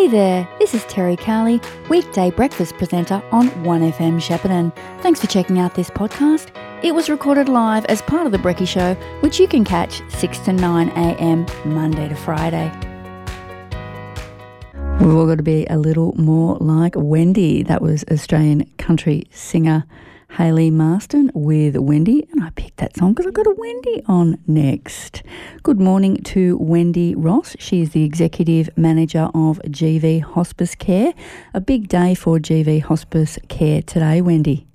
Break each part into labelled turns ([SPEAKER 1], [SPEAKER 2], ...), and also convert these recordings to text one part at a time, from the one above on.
[SPEAKER 1] Hey there, this is Terry Carley, weekday breakfast presenter on 1FM Shepparton. Thanks for checking out this podcast. It was recorded live as part of The Brecky Show, which you can catch 6 to 9 a.m. Monday to Friday. We've all got to be a little more like Wendy. That was Australian country singer Hayley Marston with Wendy, and I picked that song because I've got a Wendy on next. Good morning to Wendy Ross. She is the Executive Manager of GV Hospice Care. A big day for GV Hospice Care today, Wendy.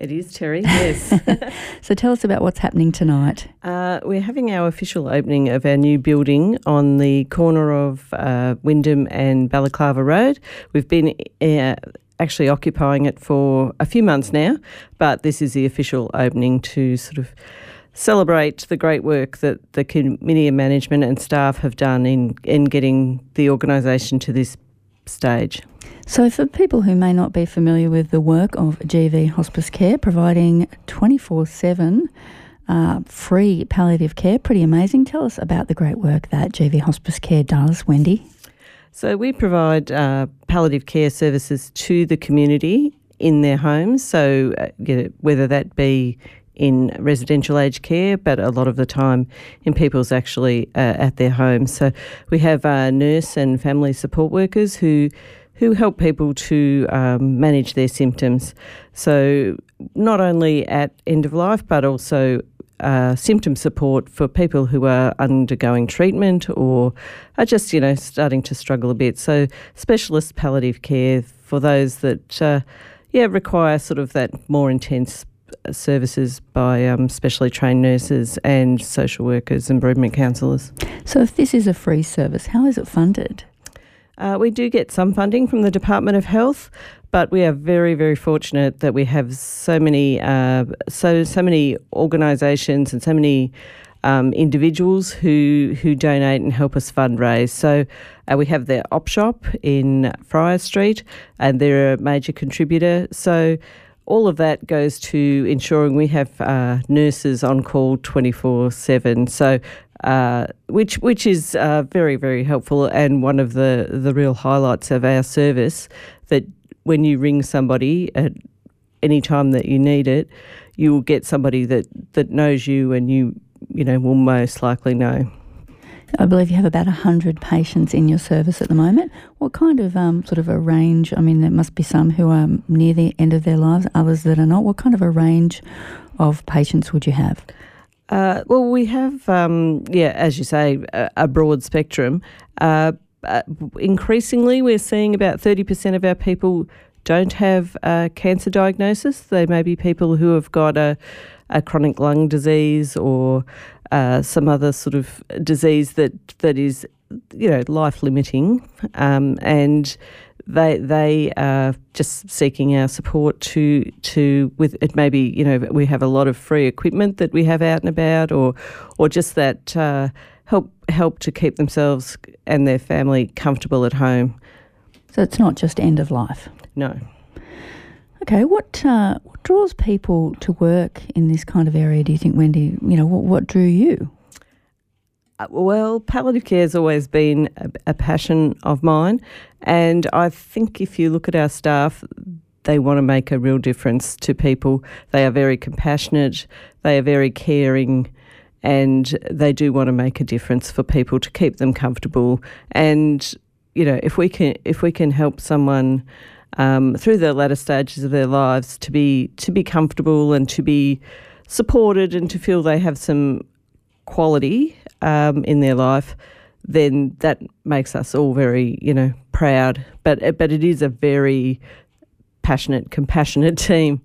[SPEAKER 2] It is, Terry, yes.
[SPEAKER 1] so tell us about what's happening tonight.
[SPEAKER 2] Uh, we're having our official opening of our new building on the corner of uh, Wyndham and Balaclava Road. We've been uh, actually occupying it for a few months now, but this is the official opening to sort of celebrate the great work that the committee management and staff have done in, in getting the organisation to this stage.
[SPEAKER 1] So, for people who may not be familiar with the work of GV Hospice Care, providing 24 uh, 7 free palliative care, pretty amazing. Tell us about the great work that GV Hospice Care does, Wendy.
[SPEAKER 2] So, we provide uh, palliative care services to the community in their homes. So, uh, you know, whether that be in residential aged care, but a lot of the time in people's actually uh, at their homes. So, we have uh, nurse and family support workers who who help people to um, manage their symptoms. So, not only at end of life, but also uh, symptom support for people who are undergoing treatment or are just, you know, starting to struggle a bit. So, specialist palliative care for those that, uh, yeah, require sort of that more intense services by um, specially trained nurses and social workers and bereavement counsellors.
[SPEAKER 1] So, if this is a free service, how is it funded?
[SPEAKER 2] Uh, we do get some funding from the Department of Health, but we are very, very fortunate that we have so many, uh, so so many organisations and so many um, individuals who who donate and help us fundraise. So uh, we have the Op Shop in Fryers Street, and they're a major contributor. So all of that goes to ensuring we have uh, nurses on call 24 7. So uh, which which is uh, very very helpful and one of the the real highlights of our service. That when you ring somebody at any time that you need it, you will get somebody that that knows you and you you know will most likely know.
[SPEAKER 1] I believe you have about 100 patients in your service at the moment. What kind of um, sort of a range? I mean, there must be some who are near the end of their lives, others that are not. What kind of a range of patients would you have?
[SPEAKER 2] Uh, well, we have, um, yeah, as you say, a, a broad spectrum. Uh, uh, increasingly, we're seeing about 30% of our people don't have a cancer diagnosis. They may be people who have got a, a chronic lung disease or uh, some other sort of disease that, that is, you know, life limiting. Um, and they they are just seeking our support to to with it maybe you know we have a lot of free equipment that we have out and about or or just that uh, help help to keep themselves and their family comfortable at home.
[SPEAKER 1] So it's not just end of life.
[SPEAKER 2] No.
[SPEAKER 1] Okay, what uh, what draws people to work in this kind of area? Do you think, Wendy? You know, what what drew you?
[SPEAKER 2] Uh, well, palliative care has always been a, a, passion of mine, and I think if you look at our staff, they want to make a real difference to people. They are very compassionate, they are very caring, and they do want to make a difference for people to keep them comfortable. And you know, if we can if we can help someone um, through the latter stages of their lives to be to be comfortable and to be supported and to feel they have some quality um, in their life, then that makes us all very, you know, proud. But but it is a very passionate, compassionate team.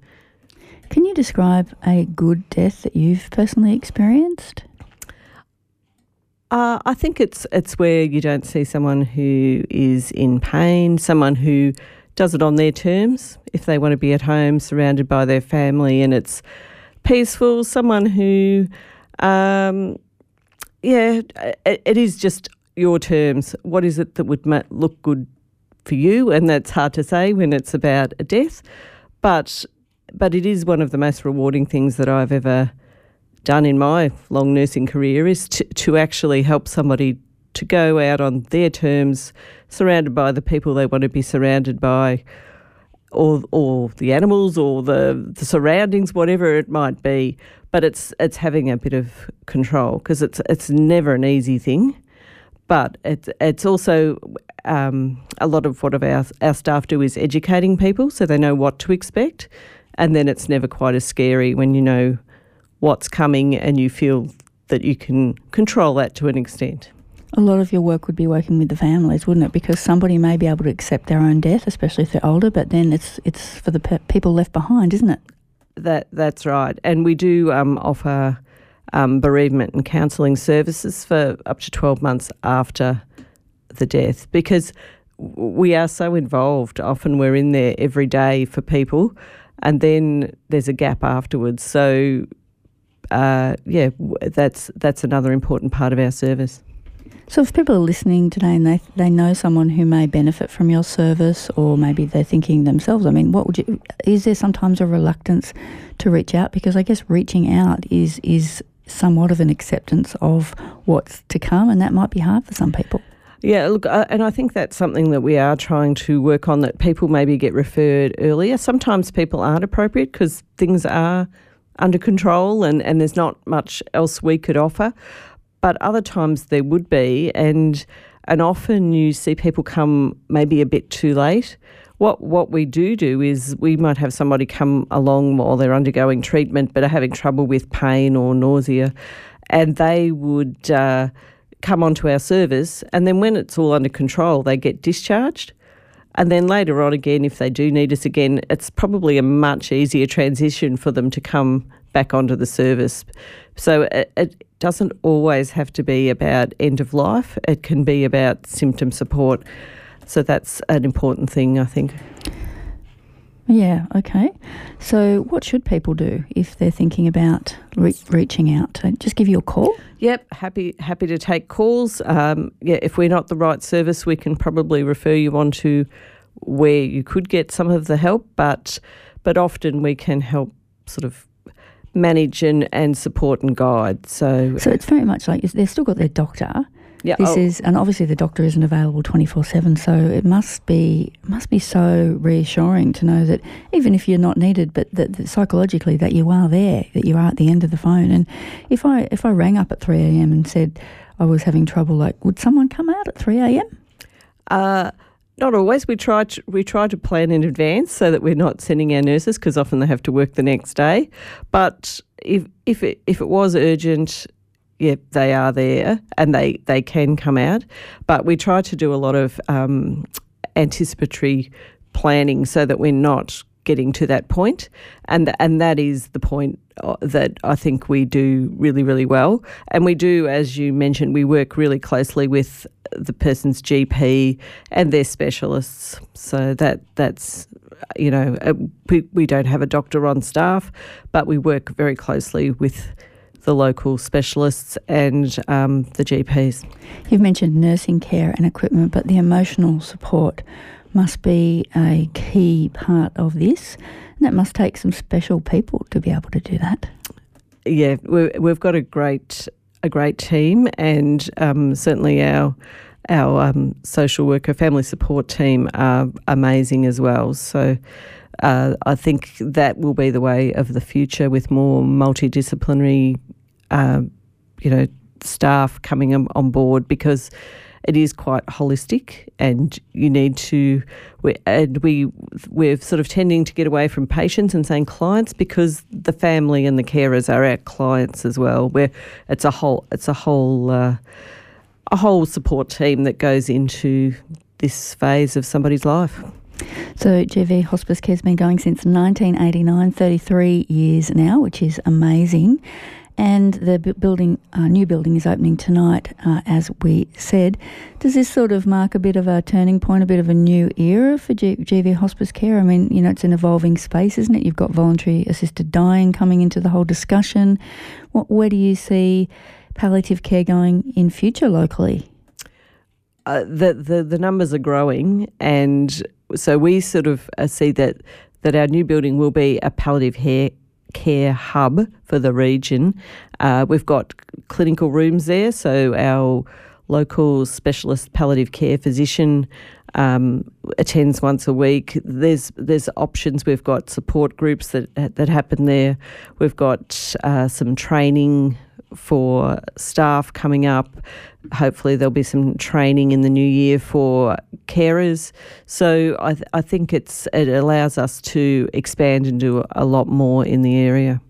[SPEAKER 1] Can you describe a good death that you've personally experienced?
[SPEAKER 2] Uh, I think it's it's where you don't see someone who is in pain, someone who does it on their terms. If they want to be at home, surrounded by their family, and it's peaceful, someone who um, yeah, it, it is just your terms. What is it that would look good for you? And that's hard to say when it's about a death, but but it is one of the most rewarding things that I've ever done in my long nursing career is to, to actually help somebody to go out on their terms, surrounded by the people they want to be surrounded by, or or the animals or the, the surroundings, whatever it might be. But it's it's having a bit of control because it's it's never an easy thing. But it's it's also um, a lot of what of our our staff do is educating people so they know what to expect, and then it's never quite as scary when you know what's coming and you feel that you can control that to an extent.
[SPEAKER 1] A lot of your work would be working with the families, wouldn't it? Because somebody may be able to accept their own death, especially if they're older, but then it's it's for the pe- people left behind, isn't it?
[SPEAKER 2] That that's right, and we do um, offer um, bereavement and counselling services for up to twelve months after the death because we are so involved. Often we're in there every day for people, and then there's a gap afterwards. So, uh, yeah, that's that's another important part of our service.
[SPEAKER 1] So, if people are listening today and they they know someone who may benefit from your service, or maybe they're thinking themselves, I mean, what would you? Is there sometimes a reluctance to reach out? Because I guess reaching out is is somewhat of an acceptance of what's to come, and that might be hard for some people.
[SPEAKER 2] Yeah, look, uh, and I think that's something that we are trying to work on. That people maybe get referred earlier. Sometimes people aren't appropriate because things are under control, and and there's not much else we could offer but other times there would be, and and often you see people come maybe a bit too late. What what we do do is we might have somebody come along while they're undergoing treatment, but are having trouble with pain or nausea, and they would. Uh, come onto our service, and then when it's all under control, they get discharged. And then later on, again, if they do need us again, it's probably a much easier transition for them to come back onto the service. So it, it doesn't always have to be about end of life, it can be about symptom support. So that's an important thing, I think.
[SPEAKER 1] Yeah, okay. So, what should people do if they're thinking about re- reaching out? Just give you a call?
[SPEAKER 2] Yep, happy happy to take calls. Um, yeah, if we're not the right service, we can probably refer you on to where you could get some of the help, but but often we can help sort of manage and, and support and guide. So,
[SPEAKER 1] so it's very much like they've still got their doctor.
[SPEAKER 2] Yeah,
[SPEAKER 1] this
[SPEAKER 2] oh.
[SPEAKER 1] is, and obviously the doctor isn't available twenty four seven. So it must be must be so reassuring to know that even if you're not needed, but that, that psychologically that you are there, that you are at the end of the phone. And if I if I rang up at three a.m. and said I was having trouble, like would someone come out at three a.m.?
[SPEAKER 2] Uh, not always. We try to, we try to plan in advance so that we're not sending our nurses because often they have to work the next day. But if if it if it was urgent, yeah, they are there and they they can come out. But we try to do a lot of um, anticipatory planning so that we're not getting to that point, and and that is the point uh, that I think we do really really well. And we do, as you mentioned, we work really closely with the person's GP and their specialists. So that that's you know uh, we we don't have a doctor on staff, but we work very closely with the local specialists and um, the GPs.
[SPEAKER 1] You've mentioned nursing care and equipment, but the emotional support must be a key part of this. And that must take some special people to be able to do that.
[SPEAKER 2] Yeah, we have got a great a great team, and um, certainly our our um, social worker family support team are amazing as well. So. Uh, I think that will be the way of the future with more multidisciplinary, uh, you know, staff coming on board because it is quite holistic, and you need to. And we we're sort of tending to get away from patients and saying clients because the family and the carers are our clients as well. Where it's a whole it's a whole uh, a whole support team that goes into this phase of somebody's life.
[SPEAKER 1] So GV Hospice Care has been going since 1989, 33 years now, which is amazing and the building, uh, new building is opening tonight, uh, as we said. Does this sort of mark a bit of a turning point, a bit of a new era for G- GV hospice care? I mean, you know, it's an evolving space, isn't it? You've got voluntary assisted dying coming into the whole discussion. What, where do you see palliative care going in future locally?
[SPEAKER 2] Uh, the, the the numbers are growing, and so we sort of uh, see that that our new building will be a palliative care care hub for the region. Uh, we've got clinical rooms there, so our local specialist palliative care physician um, attends once a week. There's there's options. We've got support groups that that happen there. We've got uh, some training for staff coming up. Hopefully, there'll be some training in the new year for carers. So I, th- I think it's it allows us to expand and do a lot more in the area.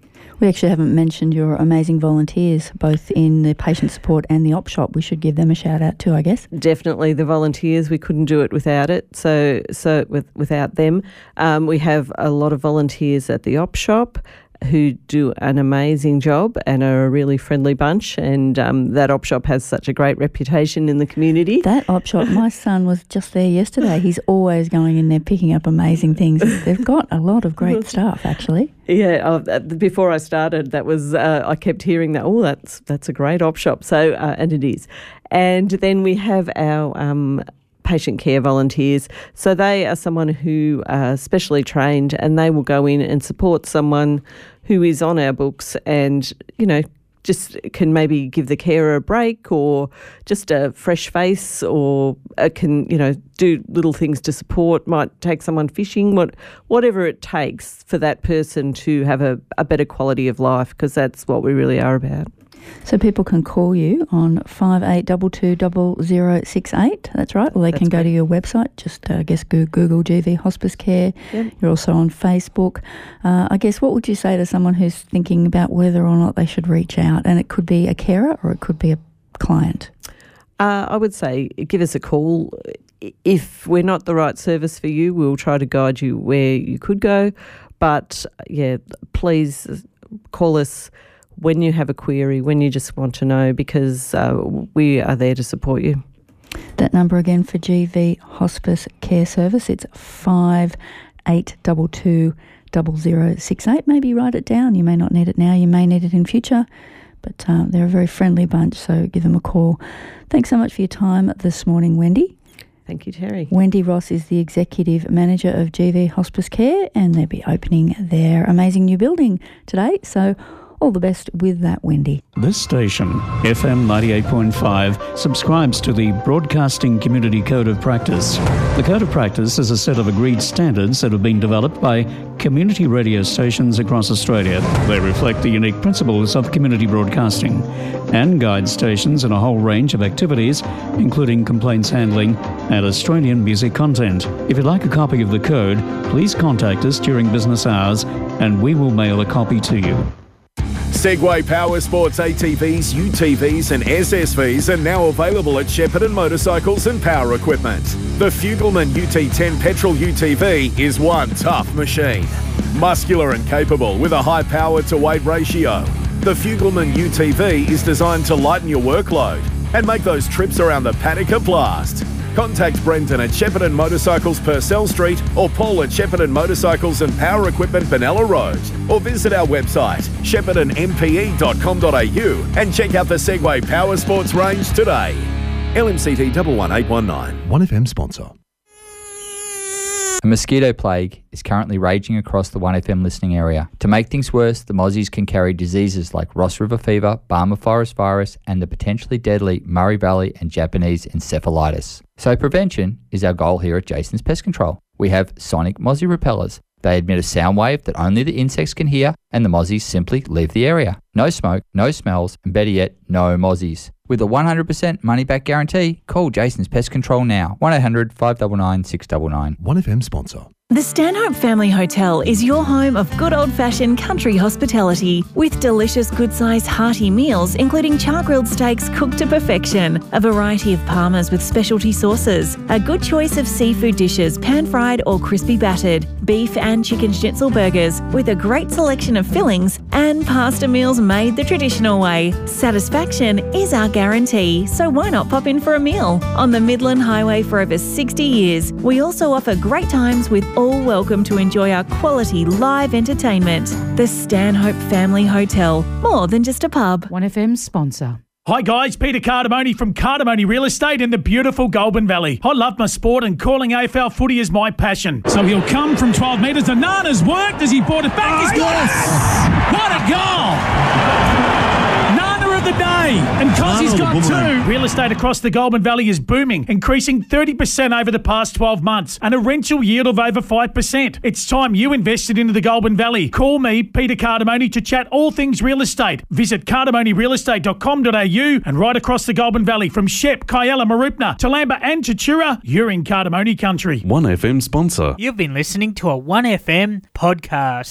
[SPEAKER 1] We actually haven't mentioned your amazing volunteers, both in the patient support and the op shop. We should give them a shout out too, I guess.
[SPEAKER 2] Definitely, the volunteers. We couldn't do it without it. So, so with, without them, um, we have a lot of volunteers at the op shop who do an amazing job and are a really friendly bunch. And um, that op shop has such a great reputation in the community.
[SPEAKER 1] That op shop, my son was just there yesterday. He's always going in there picking up amazing things. They've got a lot of great stuff, actually.
[SPEAKER 2] Yeah, uh, before I started, that was uh, I kept hearing that. Oh, that's that's a great op shop. So, uh, and it is. And then we have our um, patient care volunteers. So they are someone who are specially trained and they will go in and support someone who is on our books and, you know, just can maybe give the carer a break or just a fresh face or uh, can you know do little things to support might take someone fishing what whatever it takes for that person to have a, a better quality of life because that's what we really are about
[SPEAKER 1] so people can call you on five eight double two double zero six eight. That's right. Or they That's can go to your website. Just uh, I guess Google GV Hospice Care. Yep. You're also on Facebook. Uh, I guess what would you say to someone who's thinking about whether or not they should reach out? And it could be a carer or it could be a client.
[SPEAKER 2] Uh, I would say give us a call. If we're not the right service for you, we'll try to guide you where you could go. But yeah, please call us when you have a query, when you just want to know, because uh, we are there to support you.
[SPEAKER 1] That number again for GV Hospice Care Service, it's five eight double two double zero six eight. Maybe write it down. You may not need it now. You may need it in future. But uh, they're a very friendly bunch, so give them a call. Thanks so much for your time this morning, Wendy.
[SPEAKER 2] Thank you, Terry.
[SPEAKER 1] Wendy Ross is the Executive Manager of GV Hospice Care, and they'll be opening their amazing new building today. So all the best with that, Wendy.
[SPEAKER 3] This station, FM 98.5, subscribes to the Broadcasting Community Code of Practice. The Code of Practice is a set of agreed standards that have been developed by community radio stations across Australia. They reflect the unique principles of community broadcasting and guide stations in a whole range of activities, including complaints handling and Australian music content. If you'd like a copy of the code, please contact us during business hours and we will mail a copy to you.
[SPEAKER 4] Segway Power Sports ATVs, UTVs, and SSVs are now available at Shepparton Motorcycles and Power Equipment. The Fugleman UT10 petrol UTV is one tough machine. Muscular and capable with a high power to weight ratio. The Fugleman UTV is designed to lighten your workload and make those trips around the paddock a blast. Contact Brendan at Shepparton Motorcycles Purcell Street or Paul at Shepparton Motorcycles and Power Equipment Benalla Road or visit our website sheppartonmpe.com.au and check out the Segway Power Sports range today. LMCT 11819.
[SPEAKER 5] 1FM sponsor.
[SPEAKER 6] A mosquito plague is currently raging across the 1FM listening area. To make things worse, the mozzies can carry diseases like Ross River fever, Barmah forest virus, and the potentially deadly Murray Valley and Japanese encephalitis. So prevention is our goal here at Jason's Pest Control. We have sonic mozzie repellers. They emit a sound wave that only the insects can hear, and the mozzies simply leave the area. No smoke, no smells, and better yet, no mozzies. With a 100% money back guarantee, call Jason's Pest Control now. 1 800 599 699.
[SPEAKER 5] 1FM sponsor.
[SPEAKER 7] The Stanhope Family Hotel is your home of good old fashioned country hospitality with delicious, good sized hearty meals, including char grilled steaks cooked to perfection, a variety of parmas with specialty sauces, a good choice of seafood dishes, pan fried or crispy battered, beef and chicken schnitzel burgers with a great selection of fillings, and pasta meals made the traditional way. Satisfaction is our guarantee, so why not pop in for a meal? On the Midland Highway for over 60 years, we also offer great times with all welcome to enjoy our quality live entertainment. The Stanhope Family Hotel, more than just a pub.
[SPEAKER 8] 1FM sponsor.
[SPEAKER 9] Hi guys, Peter Cardamone from Cardamone Real Estate in the beautiful Goulburn Valley. I love my sport and calling AFL footy is my passion. So he'll come from 12 metres. The Nana's worked as he brought it back. Oh, He's got yes. it. What a two. Real estate across the Goulburn Valley is booming, increasing 30% over the past 12 months and a rental yield of over 5%. It's time you invested into the Goulburn Valley. Call me, Peter Cardamone, to chat all things real estate. Visit cardamonerealestate.com.au and right across the Goulburn Valley from Shep, Kialla, Mooroopna, Toolamba and Tatura, you're in Cardamone country.
[SPEAKER 5] 1FM sponsor.
[SPEAKER 8] You've been listening to a 1FM podcast.